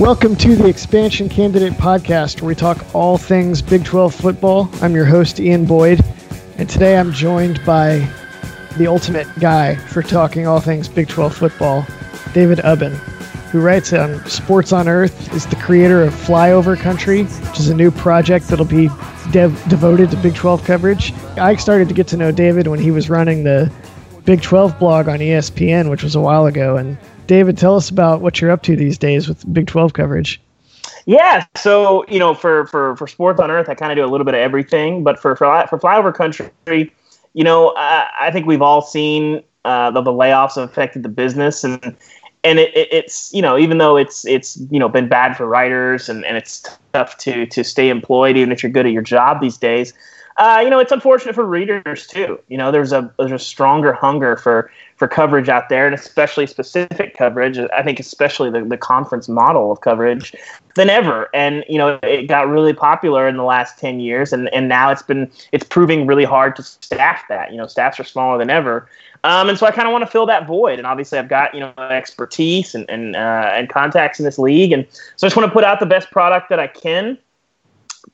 Welcome to the Expansion Candidate Podcast, where we talk all things Big 12 football. I'm your host, Ian Boyd, and today I'm joined by the ultimate guy for talking all things Big 12 football, David Ubben, who writes on Sports on Earth, is the creator of Flyover Country, which is a new project that'll be dev- devoted to Big 12 coverage. I started to get to know David when he was running the Big 12 blog on ESPN, which was a while ago, and David, tell us about what you're up to these days with Big 12 coverage. Yeah, so you know, for for for Sports on Earth, I kind of do a little bit of everything. But for for, for Flyover Country, you know, I, I think we've all seen uh, the, the layoffs have affected the business, and and it, it, it's you know, even though it's it's you know been bad for writers, and, and it's tough to to stay employed, even if you're good at your job these days. Uh, you know, it's unfortunate for readers too. You know, there's a there's a stronger hunger for for coverage out there, and especially specific coverage. I think especially the, the conference model of coverage than ever. And you know, it got really popular in the last ten years, and and now it's been it's proving really hard to staff that. You know, staffs are smaller than ever. Um, and so I kind of want to fill that void, and obviously I've got you know expertise and and uh, and contacts in this league, and so I just want to put out the best product that I can.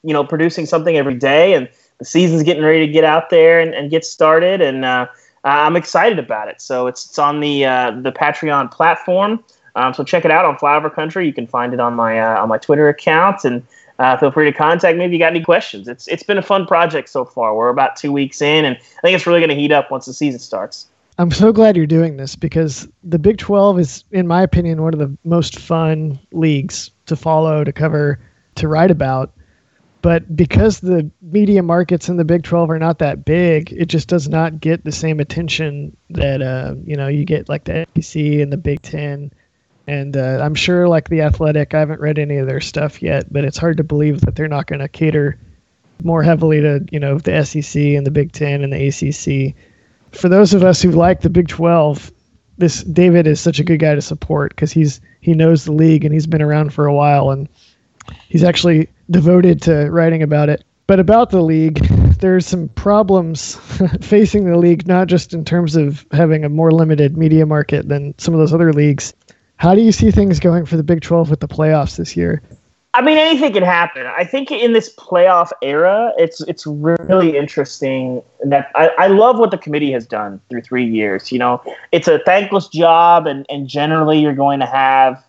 You know, producing something every day, and the season's getting ready to get out there and, and get started, and uh, I'm excited about it. So it's, it's on the uh, the Patreon platform. Um, so check it out on Flyover Country. You can find it on my uh, on my Twitter account, and uh, feel free to contact me if you got any questions. It's it's been a fun project so far. We're about two weeks in, and I think it's really going to heat up once the season starts. I'm so glad you're doing this because the Big 12 is, in my opinion, one of the most fun leagues to follow, to cover, to write about but because the media markets in the Big 12 are not that big, it just does not get the same attention that uh, you know you get like the SEC and the Big Ten. And uh, I'm sure, like the Athletic, I haven't read any of their stuff yet, but it's hard to believe that they're not going to cater more heavily to you know the SEC and the Big Ten and the ACC. For those of us who like the Big 12, this David is such a good guy to support because he's he knows the league and he's been around for a while and he's actually devoted to writing about it. But about the league, there's some problems facing the league, not just in terms of having a more limited media market than some of those other leagues. How do you see things going for the Big 12 with the playoffs this year? I mean, anything can happen. I think in this playoff era, it's it's really interesting that I, I love what the committee has done through three years. You know, it's a thankless job, and, and generally you're going to have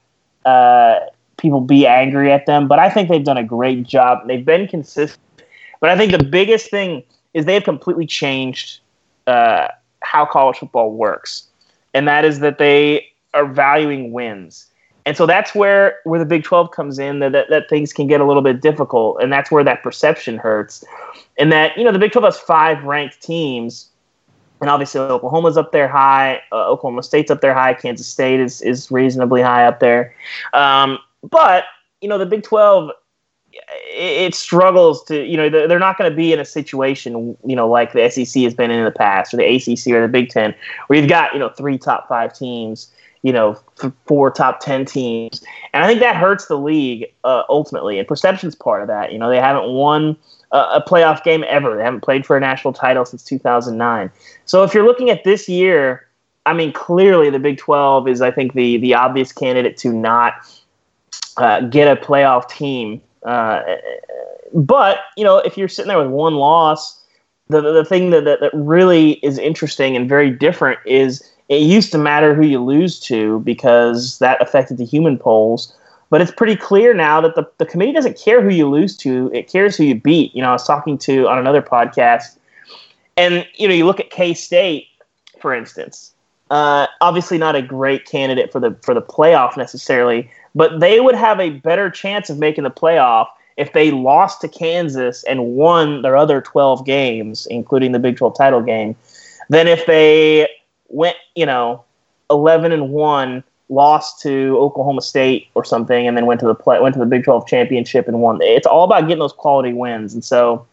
uh, people be angry at them, but I think they've done a great job. They've been consistent. But I think the biggest thing is they have completely changed uh, how college football works, and that is that they are valuing wins. And so that's where where the Big 12 comes in that, that, that things can get a little bit difficult, and that's where that perception hurts. And that you know the Big 12 has five ranked teams, and obviously Oklahoma's up there high, uh, Oklahoma State's up there high, Kansas State is is reasonably high up there. Um, but you know, the Big Twelve it struggles to you know they're not going to be in a situation you know like the SEC has been in the past or the ACC or the Big Ten where you've got you know three top five teams you know four top ten teams. And I think that hurts the league uh, ultimately and perception's part of that you know. They haven't won a, a playoff game ever. They haven't played for a national title since 2009 so if you're looking at this year I mean clearly the Big 12 is I think the the obvious candidate to not uh, get a playoff team. Uh, but you know, if you're sitting there with one loss, the the thing that, that that really is interesting and very different is it used to matter who you lose to because that affected the human polls. But it's pretty clear now that the, the committee doesn't care who you lose to; it cares who you beat. You know, I was talking to on another podcast, and you know, you look at K State, for instance. Uh, obviously, not a great candidate for the for the playoff necessarily, but they would have a better chance of making the playoff if they lost to Kansas and won their other 12 games, including the Big 12 title game, than if they went, you know, 11 and 1, lost to Oklahoma State or something, and then went to the play, went to the Big 12 championship and won. It's all about getting those quality wins, and so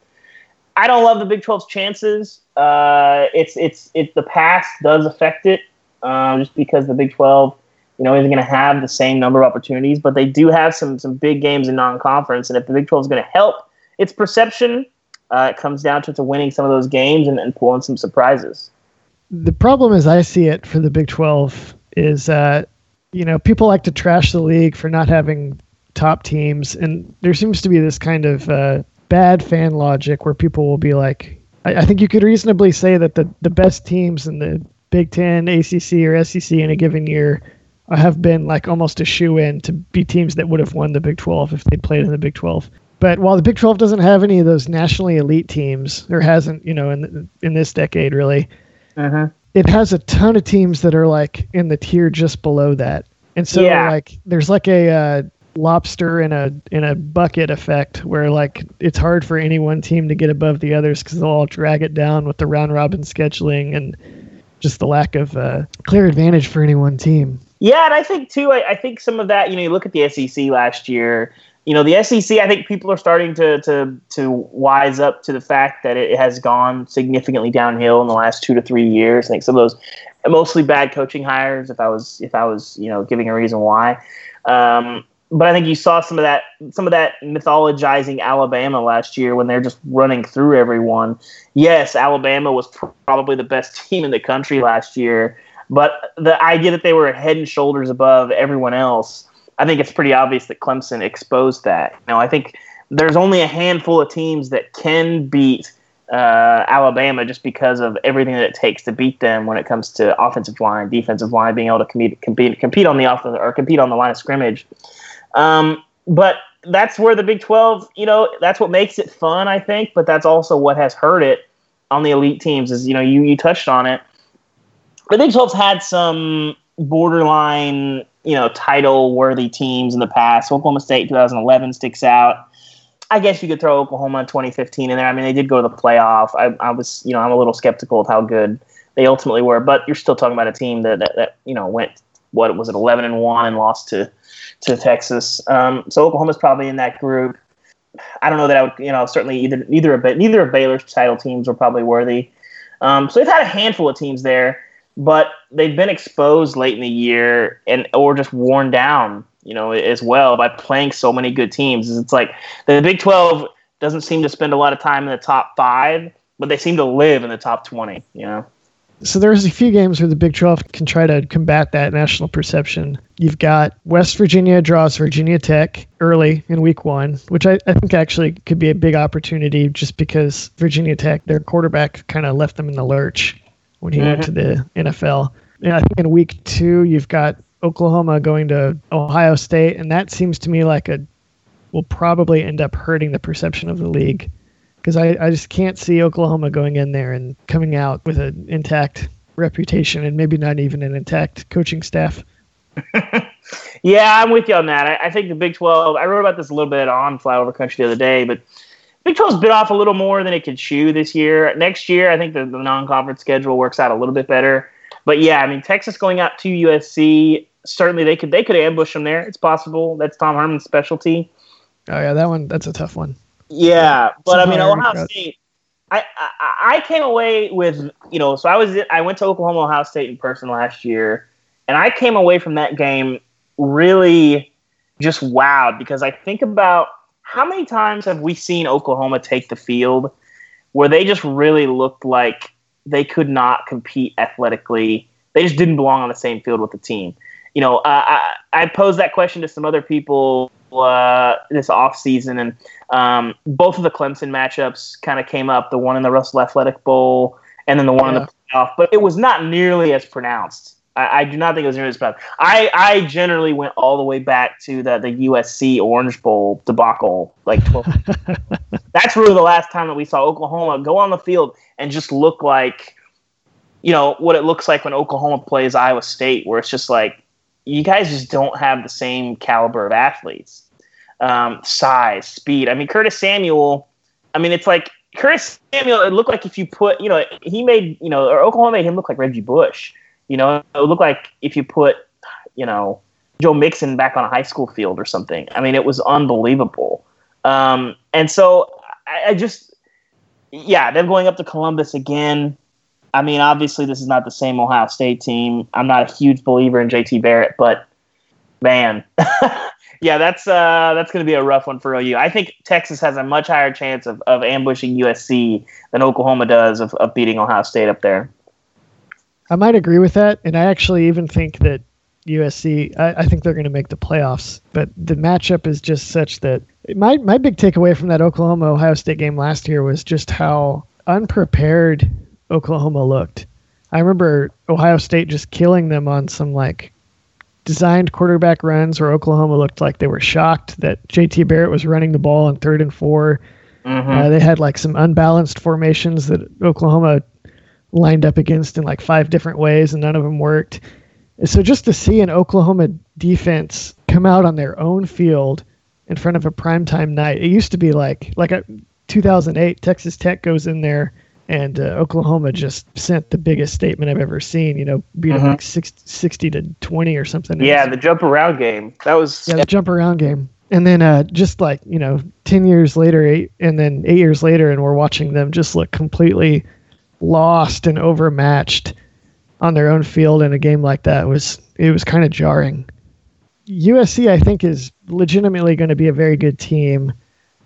I don't love the Big 12's chances. Uh, it's it's it the past does affect it, um, just because the Big 12 you know, isn't going to have the same number of opportunities, but they do have some some big games in non-conference. And if the Big 12 is going to help its perception, uh, it comes down to, to winning some of those games and, and pulling some surprises. The problem, as I see it, for the Big 12 is, uh, you know, people like to trash the league for not having top teams, and there seems to be this kind of uh, bad fan logic where people will be like, I, I, think you could reasonably say that the the best teams in the Big Ten, ACC, or SEC in a given year have been like almost a shoe in to be teams that would have won the Big 12 if they'd played in the Big 12. But while the Big 12 doesn't have any of those nationally elite teams, or hasn't, you know, in in this decade really, uh-huh. it has a ton of teams that are like in the tier just below that. And so yeah. like there's like a uh, lobster in a in a bucket effect where like it's hard for any one team to get above the others because they'll all drag it down with the round robin scheduling and just the lack of uh, clear advantage for any one team. Yeah, and I think too. I, I think some of that. You know, you look at the SEC last year you know the SEC. I think people are starting to to to wise up to the fact that it has gone significantly downhill in the last two to three years. I think some of those mostly bad coaching hires. If I was if I was you know giving a reason why, um, but I think you saw some of that some of that mythologizing Alabama last year when they're just running through everyone. Yes, Alabama was probably the best team in the country last year, but the idea that they were head and shoulders above everyone else I think it's pretty obvious that Clemson exposed that. Now, I think there's only a handful of teams that can beat uh, Alabama just because of everything that it takes to beat them when it comes to offensive line, defensive line, being able to compete, compete, compete on the offense or compete on the line of scrimmage. Um, but that's where the Big 12, you know, that's what makes it fun, I think. But that's also what has hurt it on the elite teams. Is you know, you you touched on it. The Big 12's had some borderline you know, title worthy teams in the past. Oklahoma State 2011 sticks out. I guess you could throw Oklahoma 2015 in there. I mean, they did go to the playoff. I, I was, you know, I'm a little skeptical of how good they ultimately were, but you're still talking about a team that, that, that you know, went, what was it, 11 and 1 and lost to, to Texas. Um, so Oklahoma's probably in that group. I don't know that I would, you know, certainly either, neither of, neither of Baylor's title teams were probably worthy. Um, so they've had a handful of teams there but they've been exposed late in the year and or just worn down, you know, as well by playing so many good teams. It's like the Big 12 doesn't seem to spend a lot of time in the top 5, but they seem to live in the top 20, you know. So there's a few games where the Big 12 can try to combat that national perception. You've got West Virginia draws Virginia Tech early in week one, which I, I think actually could be a big opportunity just because Virginia Tech, their quarterback kind of left them in the lurch when he mm-hmm. went to the NFL. And I think in week two, you've got Oklahoma going to Ohio State, and that seems to me like a will probably end up hurting the perception of the league because I, I just can't see Oklahoma going in there and coming out with an intact reputation and maybe not even an intact coaching staff. yeah, I'm with you on that. I, I, think the Big 12, I wrote about this a little bit on Flyover Country the other day, but Big 12's bit off a little more than it could chew this year. Next year, I think the, the non-conference schedule works out a little bit better. But yeah, I mean Texas going out to USC, certainly they could they could ambush them there. It's possible. That's Tom Herman's specialty. Oh yeah, that one that's a tough one. Yeah, but I mean Ohio State. I, I, I came away with you know so I was I went to Oklahoma Ohio State in person last year, and I came away from that game really just wowed because I think about how many times have we seen Oklahoma take the field where they just really looked like they could not compete athletically? They just didn't belong on the same field with the team. You know, uh, I, I posed that question to some other people uh, this offseason, and um, both of the Clemson matchups kind of came up the one in the Russell Athletic Bowl and then the one yeah. in the playoff, but it was not nearly as pronounced. I, I, do not think it was nearly as pronounced. I, I generally went all the way back to the, the USC Orange Bowl debacle. Like 12. that's really the last time that we saw Oklahoma go on the field and just look like, you know, what it looks like when Oklahoma plays Iowa State, where it's just like, you guys just don't have the same caliber of athletes. Um, size, speed. I mean, Curtis Samuel, I mean, it's like Curtis Samuel, it looked like if you put, you know, he made, you know, or Oklahoma made him look like Reggie Bush you know, it would look like if you put, you know, Joe Mixon back on a high school field or something. I mean, it was unbelievable. Um, and so I, I just, yeah, them going up to Columbus again. I mean, obviously, this is not the same Ohio State team. I'm not a huge believer in JT Barrett, but man, yeah, that's uh, that's going to be a rough one for OU. I think Texas has a much higher chance of, of ambushing USC than Oklahoma does of, of beating Ohio State up there. I might agree with that, and I actually even think that USC. I, I think they're going to make the playoffs, but the matchup is just such that my my big takeaway from that Oklahoma Ohio State game last year was just how unprepared Oklahoma looked. I remember Ohio State just killing them on some like designed quarterback runs where Oklahoma looked like they were shocked that JT Barrett was running the ball on third and 4 mm-hmm. uh, they had like some unbalanced formations that Oklahoma lined up against in like five different ways and none of them worked. So just to see an Oklahoma defense come out on their own field in front of a primetime night, it used to be like like a 2008 Texas Tech goes in there and uh, Oklahoma just sent the biggest statement I've ever seen. You know, beat mm-hmm. like 60, 60, to 20 or something. Yeah, the jump around game. That was yeah, the jump around game. And then uh, just like you know, 10 years later, eight, and then eight years later, and we're watching them just look completely lost and overmatched on their own field in a game like that was it was kind of jarring. USC, I think, is legitimately going to be a very good team,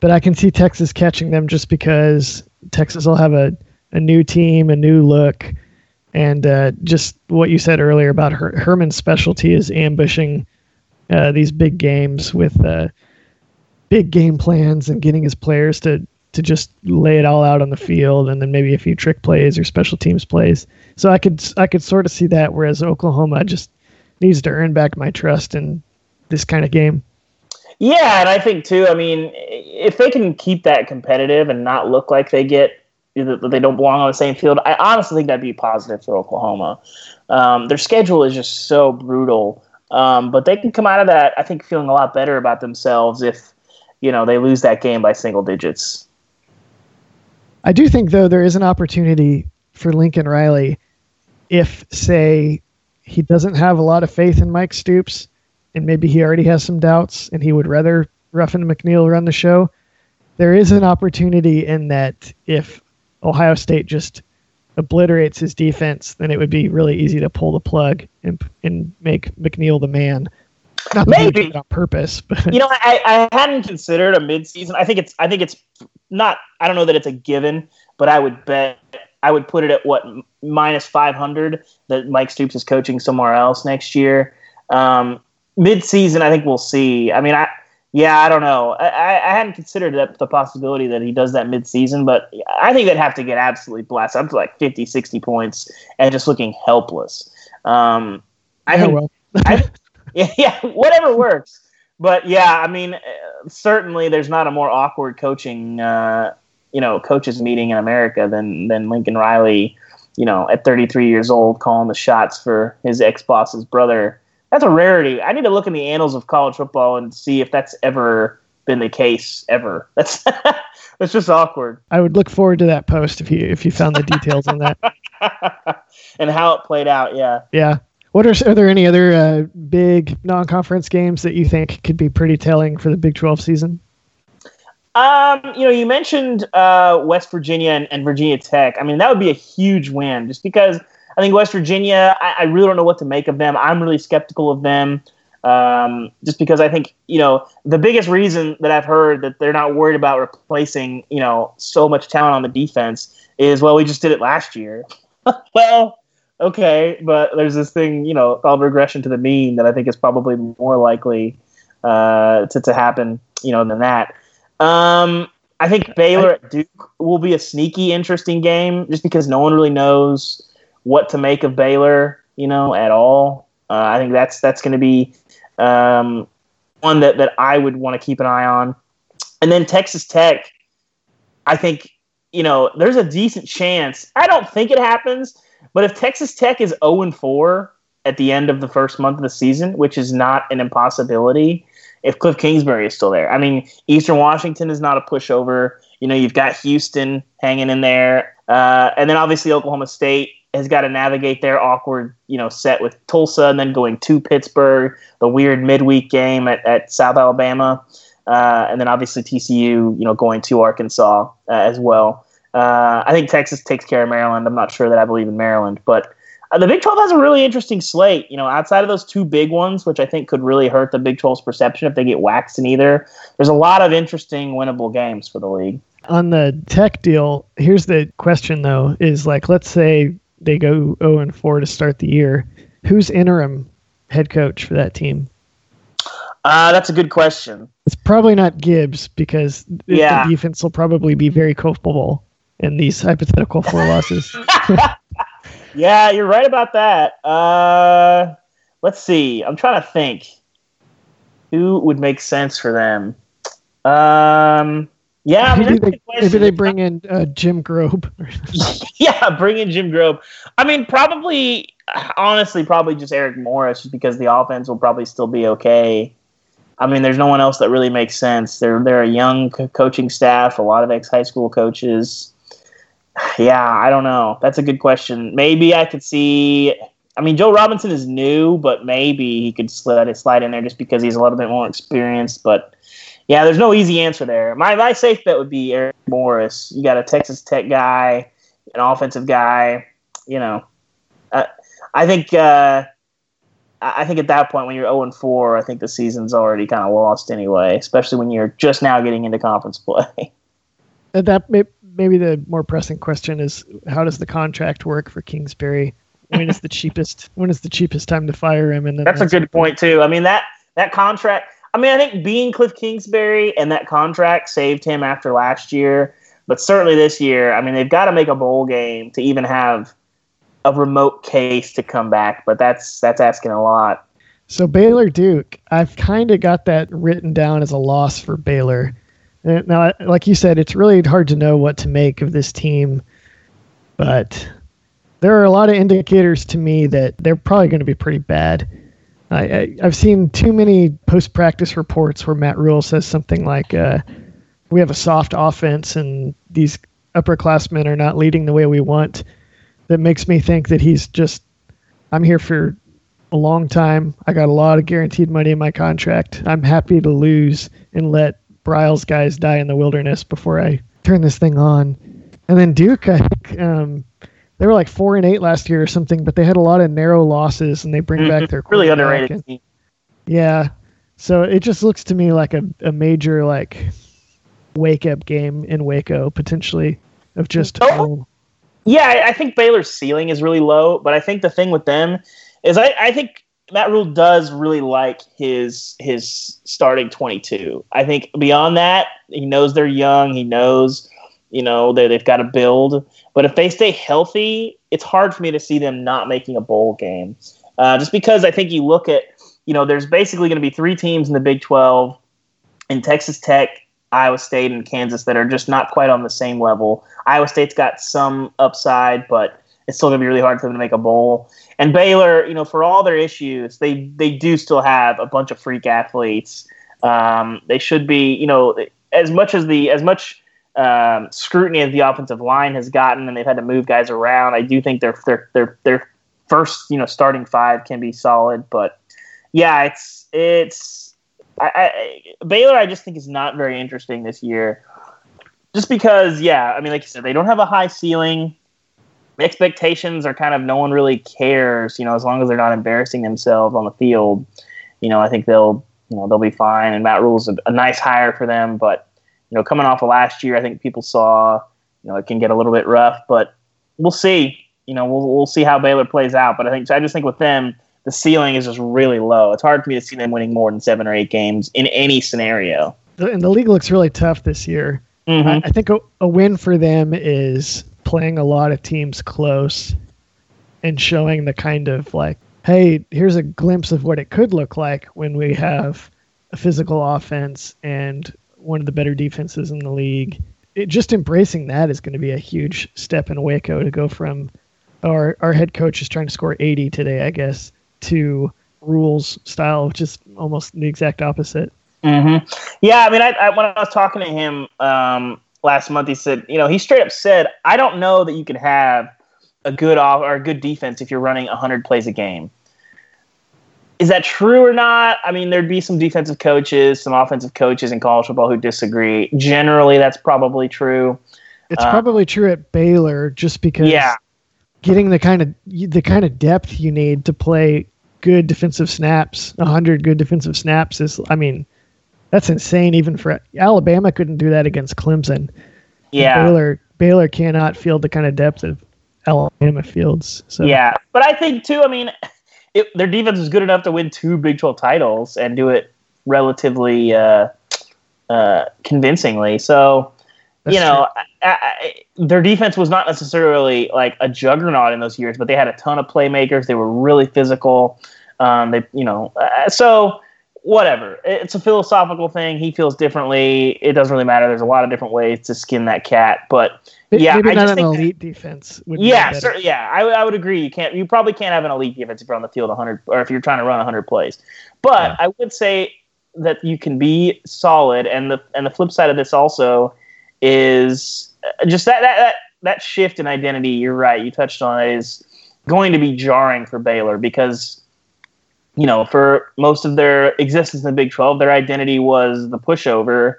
but I can see Texas catching them just because Texas will have a a new team, a new look, and uh, just what you said earlier about Her- Herman's specialty is ambushing uh, these big games with uh, big game plans and getting his players to to just lay it all out on the field, and then maybe a few trick plays or special teams plays. So I could I could sort of see that. Whereas Oklahoma just needs to earn back my trust in this kind of game. Yeah, and I think too. I mean, if they can keep that competitive and not look like they get that they don't belong on the same field. I honestly think that'd be positive for Oklahoma. Um, their schedule is just so brutal, um, but they can come out of that. I think feeling a lot better about themselves if you know they lose that game by single digits. I do think though there is an opportunity for Lincoln Riley if say he doesn't have a lot of faith in Mike Stoops and maybe he already has some doubts and he would rather Ruffin McNeill run the show. There is an opportunity in that if Ohio State just obliterates his defense, then it would be really easy to pull the plug and and make McNeill the man. Not Maybe on purpose, but you know, I, I hadn't considered a midseason. I think it's I think it's not. I don't know that it's a given, but I would bet I would put it at what minus five hundred that Mike Stoops is coaching somewhere else next year. Um, midseason, I think we'll see. I mean, I yeah, I don't know. I, I hadn't considered that the possibility that he does that midseason, but I think they'd have to get absolutely blasted up to like 50, 60 points and just looking helpless. Um, I yeah, think, well. I, yeah, yeah, whatever works. But yeah, I mean, uh, certainly there's not a more awkward coaching, uh, you know, coaches meeting in America than than Lincoln Riley, you know, at 33 years old, calling the shots for his ex boss's brother that's a rarity. I need to look in the annals of college football and see if that's ever been the case ever. That's that's just awkward. I would look forward to that post if you if you found the details on that and how it played out. Yeah. Yeah. What are are there any other uh, big non-conference games that you think could be pretty telling for the Big Twelve season? Um, you know, you mentioned uh, West Virginia and, and Virginia Tech. I mean, that would be a huge win just because I think West Virginia, I, I, really don't know what to make of them. I'm really skeptical of them. Um, just because I think, you know, the biggest reason that I've heard that they're not worried about replacing, you know, so much talent on the defense is, well, we just did it last year. well, okay, but there's this thing, you know, called regression to the mean that I think is probably more likely uh, to, to happen, you know, than that. Um, I think Baylor at Duke will be a sneaky, interesting game just because no one really knows what to make of Baylor, you know, at all. Uh, I think that's that's going to be um, one that, that I would want to keep an eye on. And then Texas Tech, I think, you know, there's a decent chance. I don't think it happens, but if Texas Tech is 0 and 4 at the end of the first month of the season, which is not an impossibility, if Cliff Kingsbury is still there. I mean, Eastern Washington is not a pushover. You know, you've got Houston hanging in there. Uh, and then obviously Oklahoma State has got to navigate their awkward, you know, set with Tulsa and then going to Pittsburgh, the weird midweek game at, at South Alabama, uh, and then obviously TCU, you know, going to Arkansas uh, as well. Uh, I think Texas takes care of Maryland. I'm not sure that I believe in Maryland, but uh, the Big 12 has a really interesting slate. You know, outside of those two big ones, which I think could really hurt the Big 12's perception if they get waxed in either, there's a lot of interesting winnable games for the league. On the tech deal, here's the question though: is like, let's say they go 0 and 4 to start the year. Who's interim head coach for that team? Uh, that's a good question. It's probably not Gibbs because Yeah. the defense will probably be very culpable in these hypothetical four losses. Yeah, you're right about that. Uh, let's see. I'm trying to think who would make sense for them. Um, yeah, I mean, maybe, they, maybe they bring in uh, Jim Grobe. yeah, bring in Jim Grobe. I mean, probably, honestly, probably just Eric Morris, just because the offense will probably still be okay. I mean, there's no one else that really makes sense. They're they're a young co- coaching staff, a lot of ex high school coaches. Yeah, I don't know. That's a good question. Maybe I could see. I mean, Joe Robinson is new, but maybe he could slide slide in there just because he's a little bit more experienced. But yeah, there's no easy answer there. My my safe bet would be Eric Morris. You got a Texas Tech guy, an offensive guy. You know, uh, I think uh, I think at that point when you're 0 and 4, I think the season's already kind of lost anyway. Especially when you're just now getting into conference play. And that may, maybe the more pressing question is how does the contract work for Kingsbury? When is the cheapest? When is the cheapest time to fire him? And then That's a good point too. I mean that that contract. I mean, I think being Cliff Kingsbury and that contract saved him after last year, but certainly this year. I mean, they've got to make a bowl game to even have a remote case to come back. But that's that's asking a lot. So Baylor Duke, I've kind of got that written down as a loss for Baylor. Uh, Now, like you said, it's really hard to know what to make of this team, but there are a lot of indicators to me that they're probably going to be pretty bad. I, I've seen too many post-practice reports where Matt Rhule says something like, uh, "We have a soft offense, and these upperclassmen are not leading the way we want." That makes me think that he's just, "I'm here for a long time. I got a lot of guaranteed money in my contract. I'm happy to lose and let Briles guys die in the wilderness before I turn this thing on. And then Duke, I think um, they were like four and eight last year or something, but they had a lot of narrow losses and they bring back their Mm-hmm. really underrated. and- team. yeah. So it just looks to me like a, a major like wake up game in Waco potentially of just Oh. Yeah, I, I think Baylor's ceiling is really low, but I think the thing with them is I, I think Matt Rhule does really like his his starting twenty two. I think beyond that, he knows they're young. He knows, you know, they they've got to build. But if they stay healthy, it's hard for me to see them not making a bowl game. Uh, just because I think you look at, you know, there's basically going to be three teams in the Big Twelve, in Texas Tech, Iowa State, and Kansas that are just not quite on the same level. Iowa State's got some upside, but it's still going to be really hard for them to make a bowl. And Baylor, you know, for all their issues, they they do still have a bunch of freak athletes. Um, they should be, you know, as much as the as much um, scrutiny as the offensive line has gotten, and they've had to move guys around. I do think their their their their first, you know, starting five can be solid, but yeah, it's it's I, I, Baylor. I just think is not very interesting this year, just because. Yeah, I mean, like you said, they don't have a high ceiling. Expectations are kind of no one really cares, you know, as long as they're not embarrassing themselves on the field. You know, I think they'll you know they'll be fine. And Matt Rhule's a, a nice hire for them, but you know, coming off of last year, I think people saw you know it can get a little bit rough, but we'll see. You know, we'll we'll see how Baylor plays out. But I think I just think with them, the ceiling is just really low. It's hard for me to see them winning more than seven or eight games in any scenario. and the league looks really tough this year. Mhm. I, I think a, a win for them is playing a lot of teams close and showing the kind of like, hey, here's a glimpse of what it could look like when we have a physical offense and one of the better defenses in the league. It, just embracing that is going to be a huge step in Waco to go from our our head coach is trying to score 80 today, I guess, to Rhule's style, which is almost the exact opposite. hmm Yeah, I mean, I, I when I was talking to him um, last month, he said, you know, he straight up said, I don't know that you can have a good off or a good defense if you're running 100 plays a game. Is that true or not? I mean, there'd be some defensive coaches, some offensive coaches in college football who disagree. Generally, that's probably true. It's Uh, probably true at Baylor just because Yeah. getting the kind of the kind of depth you need to play good defensive snaps, 100 good defensive snaps is I mean, that's insane even for Alabama couldn't do that against Clemson. Yeah. Baylor Baylor cannot field the kind of depth of Alabama fields. So Yeah, but I think too. I mean, it, their defense was good enough to win two Big 12 titles and do it relatively uh, uh, convincingly. So, That's you know, I, I, their defense was not necessarily like a juggernaut in those years, but they had a ton of playmakers. They were really physical. Um, they, you know, uh, so whatever. It's a philosophical thing. He feels differently. It doesn't really matter. There's a lot of different ways to skin that cat, but yeah, maybe I not an elite that, defense. yeah, sir, yeah, I, I would agree. You can't. You probably can't have an elite defense if you're on the field 100 or if you're trying to run 100 plays. But yeah. I would say that you can be solid, and the and the flip side of this also is uh, just that that that, that shift in identity. You're right. You touched on it, is going to be jarring for Baylor because you know, for most of their existence in the Big 12, their identity was the pushover.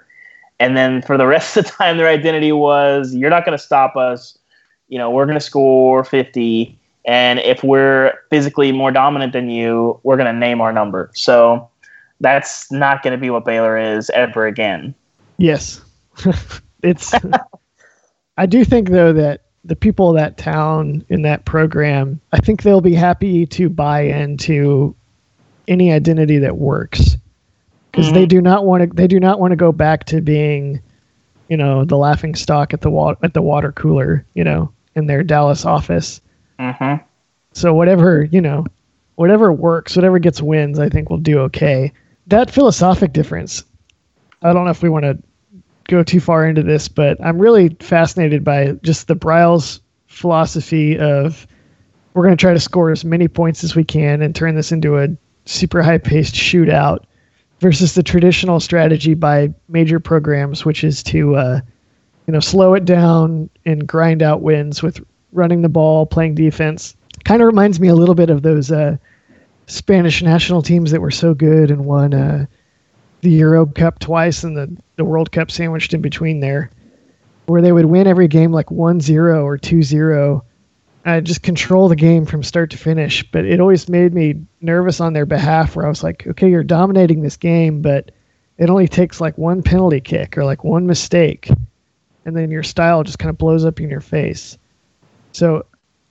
And then for the rest of the time, their identity was you're not going to stop us. You know, we're going to score 50. And if we're physically more dominant than you, we're going to name our number. So that's not going to be what Baylor is ever again. Yes. it's, I do think, though, that the people of that town in that program, I think they'll be happy to buy into any identity that works because mm-hmm. they do not want to they do not want to go back to being you know the laughing stock at the water at the water cooler you know in their Dallas office mm-hmm. so whatever you know whatever works whatever gets wins I think will do okay that philosophic difference I don't know if we want to go too far into this but I'm really fascinated by just the Briles philosophy of we're going to try to score as many points as we can and turn this into a super high paced shootout versus the traditional strategy by major programs, which is to uh, you know slow it down and grind out wins with running the ball, playing defense. Kind of reminds me a little bit of those uh, Spanish national teams that were so good and won uh, the Euro Cup twice and the, the World Cup sandwiched in between there, where they would win every game like 1 0 or 2 0 uh, just control the game from start to finish. But it always made me nervous on their behalf, where I was like, okay, you're dominating this game, but it only takes like one penalty kick or like one mistake, and then your style just kind of blows up in your face. So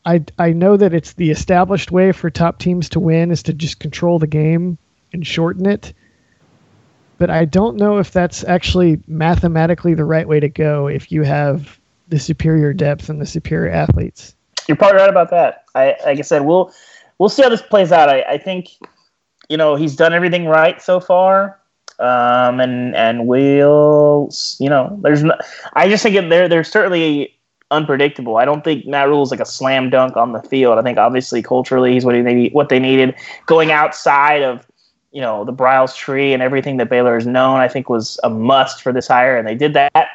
I I know that it's the established way for top teams to win is to just control the game and shorten it. But I don't know if that's actually mathematically the right way to go if you have the superior depth and the superior athletes. You're probably right about that. I like I said, we'll we'll see how this plays out. I, I think you know he's done everything right so far, um, and and we'll you know there's no, I just think they're they're certainly unpredictable. I don't think Matt Rhule is like a slam dunk on the field. I think obviously culturally he's what they need, what they needed. Going outside of you know the Briles tree and everything that Baylor has known, I think was a must for this hire, and they did that.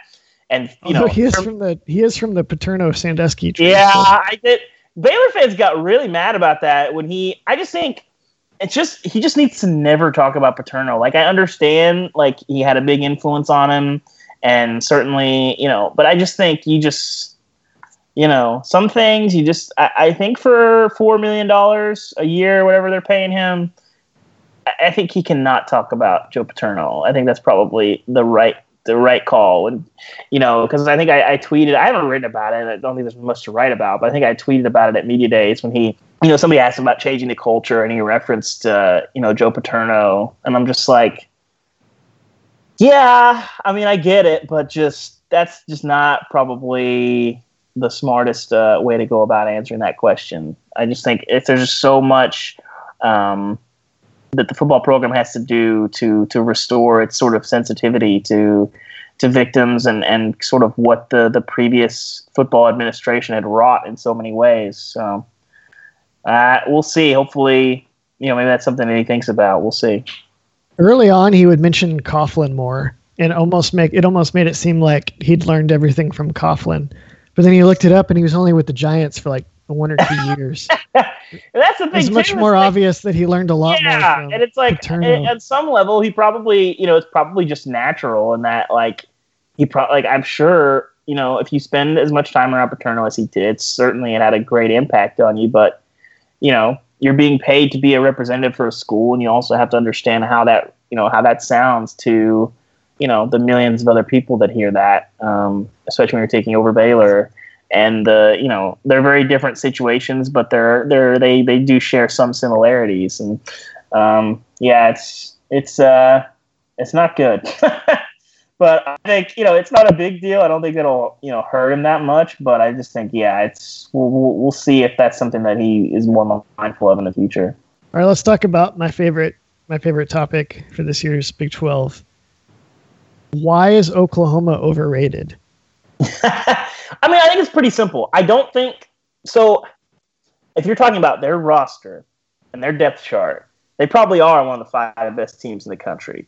And you oh, know, he is from the he is from the Paterno Sandusky tree. Yeah, so. I did. Baylor fans got really mad about that when he. I just think it's just he just needs to never talk about Paterno. Like I understand, like he had a big influence on him, and certainly you know, but I just think you just you know some things you just I, I think for four million dollars a year, whatever they're paying him. I think he cannot talk about Joe Paterno. I think that's probably the right the right call. And you know, because I think I, I, tweeted, I haven't written about it. I don't think there's much to write about, but I think I tweeted about it at media days when he, you know, somebody asked him about changing the culture, and he referenced, uh, you know, Joe Paterno, and I'm just like, yeah, I mean, I get it, but just that's just not probably the smartest uh, way to go about answering that question. I just think if there's so much. Um, that the football program has to do to to restore its sort of sensitivity to to victims and and sort of what the the previous football administration had wrought in so many ways. So uh, we'll see. Hopefully, you know, maybe that's something that he thinks about. We'll see. Early on, he would mention Coughlin more, and almost make it almost made it seem like he'd learned everything from Coughlin. But then he looked it up, and he was only with the Giants for like one or two years. That's the thing. It's much more like, obvious that he learned a lot yeah, and it's like at, at, some level, he probably, you know, it's probably just natural, and that like he probably, like I'm sure, you know, if you spend as much time around Paterno as he did, certainly it had a great impact on you. But you know, you're being paid to be a representative for a school, and you also have to understand how that, you know, how that sounds to, you know, the millions of other people that hear that, um, especially when you're taking over Baylor and the you know they're very different situations, but they're they're they they do share some similarities, and um, yeah, it's it's uh it's not good. but I think you know it's not a big deal. I don't think it'll you know hurt him that much. But I just think yeah, it's we'll, we'll, we'll see if that's something that he is more mindful of in the future. All right, let's talk about my favorite my favorite topic for this year's Big Twelve. Why is Oklahoma overrated? I mean, I think it's pretty simple. I don't think so. If you're talking about their roster and their depth chart, they probably are one of the five best teams in the country.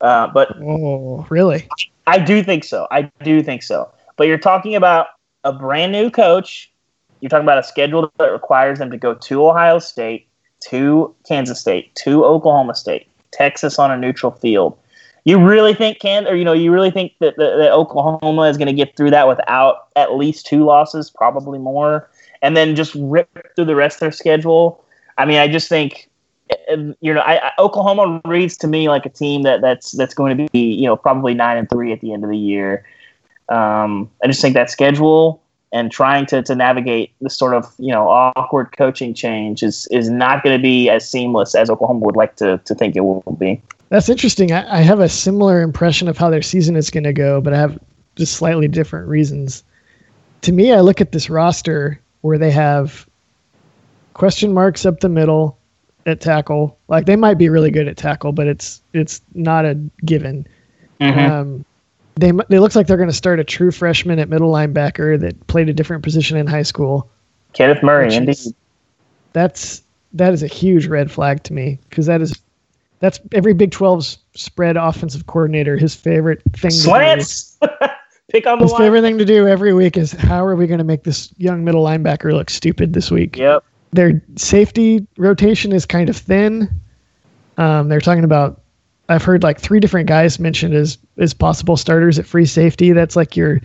Uh, but oh, really? I do think so. I do think so. But you're talking about a brand new coach. You're talking about a schedule that requires them to go to Ohio State, to Kansas State, to Oklahoma State, Texas on a neutral field. You really think can or you know you really think that, that, that Oklahoma is going to get through that without at least two losses, probably more, and then just rip through the rest of their schedule? I mean, I just think you know, I, I, Oklahoma reads to me like a team that that's that's going to be you know probably nine and three at the end of the year. Um, I just think that schedule and trying to, to navigate this sort of you know awkward coaching change is is not going to be as seamless as Oklahoma would like to to think it will be. That's interesting. I, I have a similar impression of how their season is going to go, but I have just slightly different reasons. To me, I look at this roster where they have question marks up the middle at tackle. Like they might be really good at tackle, but it's it's not a given. Mm-hmm. Um, they they looks like they're going to start a true freshman at middle linebacker that played a different position in high school. Kenneth Murray, indeed. Is, that's that is a huge red flag to me because that is that's every Big 12's spread offensive coordinator. His favorite thing. Slants. Pick on the His line. favorite thing to do every week is how are we going to make this young middle linebacker look stupid this week? Yep their safety rotation is kind of thin. Um, they're talking about. I've heard like three different guys mentioned as as possible starters at free safety. That's like your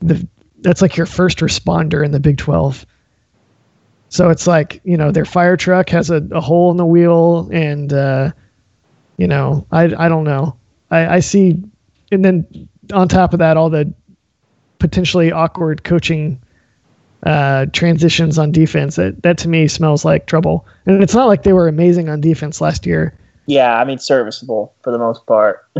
the that's like your first responder in the Big Twelve. So it's like you know their fire truck has a, a hole in the wheel, and uh, you know I I don't know. I, I see, and then on top of that, all the potentially awkward coaching uh, transitions on defense. That that to me smells like trouble. And it's not like they were amazing on defense last year. Yeah, I mean serviceable for the most part.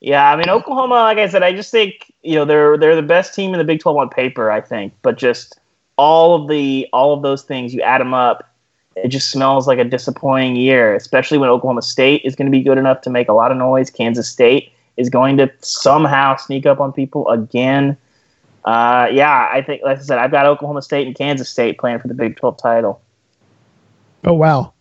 yeah, I mean Oklahoma. Like I said, I just think you know they're they're the best team in the Big Twelve on paper. I think, but just all of the all of those things you add them up, it just smells like a disappointing year. Especially when Oklahoma State is going to be good enough to make a lot of noise. Kansas State is going to somehow sneak up on people again. Uh, yeah, I think, like I said, I've got Oklahoma State and Kansas State playing for the Big 12 title. Oh wow,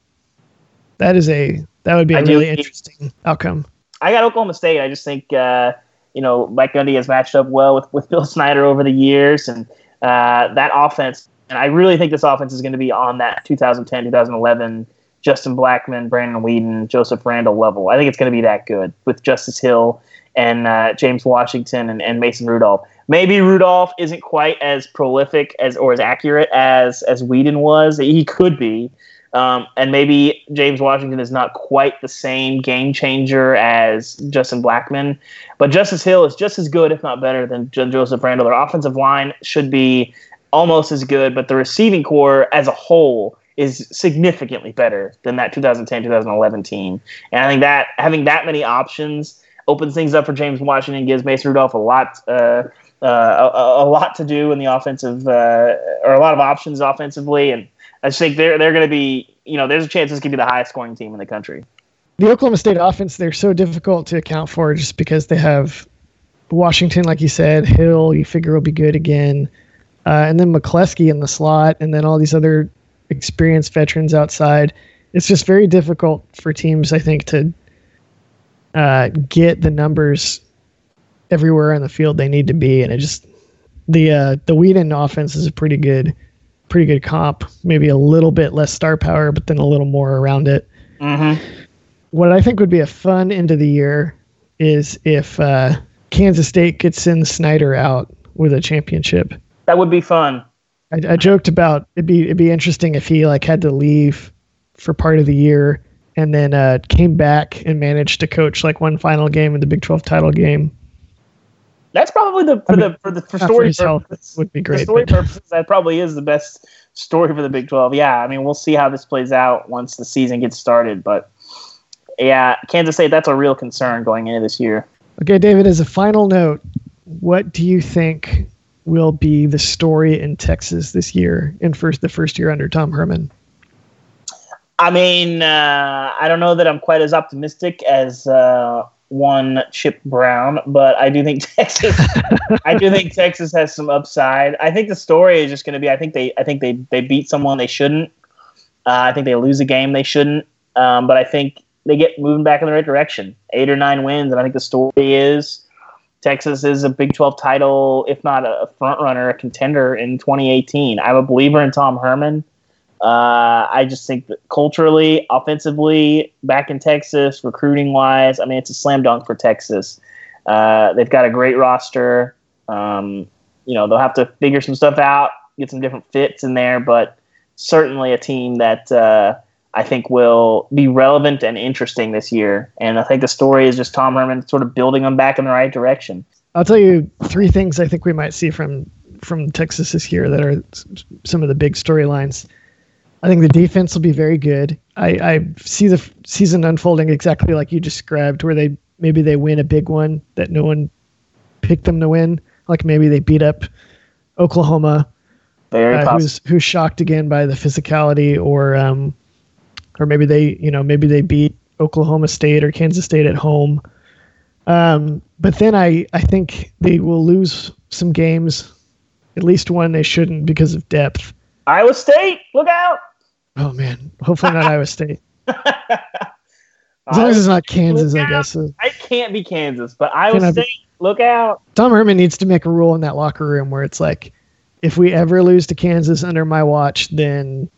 that is a that would be a I really do, interesting outcome. I got Oklahoma State. I just think uh, you know Mike Gundy has matched up well with with Bill Snyder over the years, and uh, that offense. And I really think this offense is going to be on that 2010, 2011 Justin Blackmon, Brandon Weeden, Joseph Randle level. I think it's going to be that good with Justice Hill and uh, James Washington and, and Mason Rudolph. Maybe Rudolph isn't quite as prolific as or as accurate as as Weeden was. He could be. Um, and maybe James Washington is not quite the same game changer as Justin Blackmon, but Justice Hill is just as good, if not better, than Joseph Randle. Their offensive line should be almost as good, but the receiving core as a whole is significantly better than that 2010-2011 team. And I think that having that many options opens things up for James Washington, gives Mason Rudolph a lot. Uh, uh, a, a, lot to do in the offensive, uh, or a lot of options offensively, and I just think they're they're going to be, you know, there's a chance this could be the highest scoring team in the country. The Oklahoma State offense, they're so difficult to account for just because they have Washington, like you said, Hill, you figure will be good again, uh, and then McCleskey in the slot, and then all these other experienced veterans outside. It's just very difficult for teams, I think, to uh, get the numbers everywhere on the field they need to be, and it just the uh, the Weeden offense is a pretty good pretty good comp. Maybe a little bit less star power, but then a little more around it. Mm-hmm. What I think would be a fun end of the year is if uh, Kansas State could send Snyder out with a championship. That would be fun. I, I joked about it'd be it'd be interesting if he like had to leave for part of the year and then uh, came back and managed to coach like one final game in the Big 12 title game That's probably the for the for the for story purposes would be great. For story purposes, that probably is the best story for the Big Twelve. Yeah, I mean, we'll see how this plays out once the season gets started, but yeah, Kansas State that's a real concern going into this year. Okay, David. As a final note, what do you think will be the story in Texas this year in first the first year under Tom Herman? I mean, uh, I don't know that I'm quite as optimistic as uh, one Chip Brown, but I do think Texas. I do think Texas has some upside. I think the story is just going to be. I think they. I think they. They beat someone they shouldn't. Uh, I think they lose a game they shouldn't. Um, but I think they get moving back in the right direction. Eight or nine wins, and I think the story is Texas is a Big 12 title, if not a front runner, a contender in 2018. I'm a believer in Tom Herman. Uh, I just think that culturally, offensively, back in Texas, recruiting wise, I mean, it's a slam dunk for Texas. Uh, they've got a great roster. Um, you know, they'll have to figure some stuff out, get some different fits in there, but certainly a team that uh, I think will be relevant and interesting this year. And I think the story is just Tom Herman sort of building them back in the right direction. I'll tell you three things I think we might see from from Texas this year that are some of the big storylines. I think the defense will be very good. I, I see the season unfolding exactly like you described, where they maybe they win a big one that no one picked them to win. Like maybe they beat up Oklahoma, uh, who's who's shocked again by the physicality, or um, or maybe they you know maybe they beat Oklahoma State or Kansas State at home. Um, but then I I think they will lose some games, at least one they shouldn't because of depth. Iowa State, look out! Oh man, hopefully not Iowa State. As long as it's not Kansas, I guess. I can't be Kansas, but Iowa State, be? look out. Tom Herman needs to make a rule in that locker room where it's like, if we ever lose to Kansas under my watch, then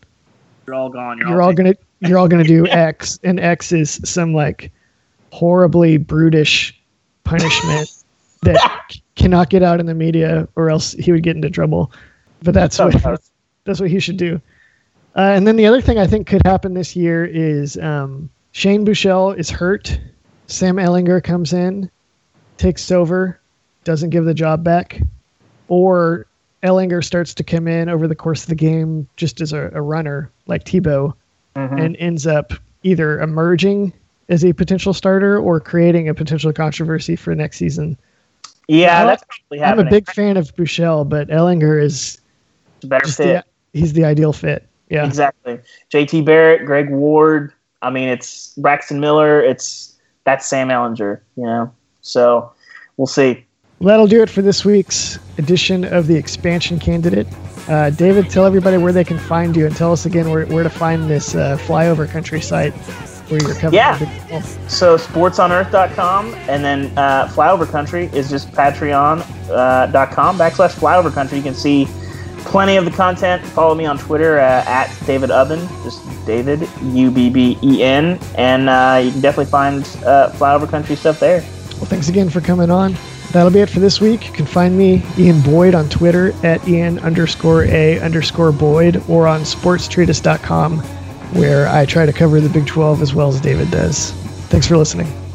you're all gone. You're, you're all, all gonna you're all gonna do X, and X is some like horribly brutish punishment that cannot get out in the media, or else he would get into trouble. But that's what that's what he should do. Uh, and then the other thing I think could happen this year is um, Shane Buechele is hurt. Sam Ehlinger comes in, takes over, doesn't give the job back, or Ehlinger starts to come in over the course of the game just as a, a runner like Tebow, mm-hmm. and ends up either emerging as a potential starter or creating a potential controversy for next season. Yeah, that's probably happening. I'm a big fan of Buechele, but Ehlinger is better fit. The, he's the ideal fit. Yeah, exactly. JT Barrett, Greg Ward. I mean, it's Braxton Miller. It's that's Sam Ehlinger. You know, so we'll see. That'll do it for this week's edition of the expansion candidate. Uh, David, tell everybody where they can find you and tell us again where, where to find this uh, flyover country site where you're covering. Yeah. So sportsonearth.com and then uh, flyover country is just patreon.com uh, backslash flyover country. You can see plenty of the content. Follow me on Twitter uh, at David Ubben, just David U B B E N, and uh, you can definitely find uh, flyover country stuff there. Well, thanks again for coming on. That'll be it for this week. You can find me, Ian Boyd, on Twitter at Ian underscore A underscore Boyd or on sportstreatise.com, where I try to cover the Big 12 as well as David does. Thanks for listening.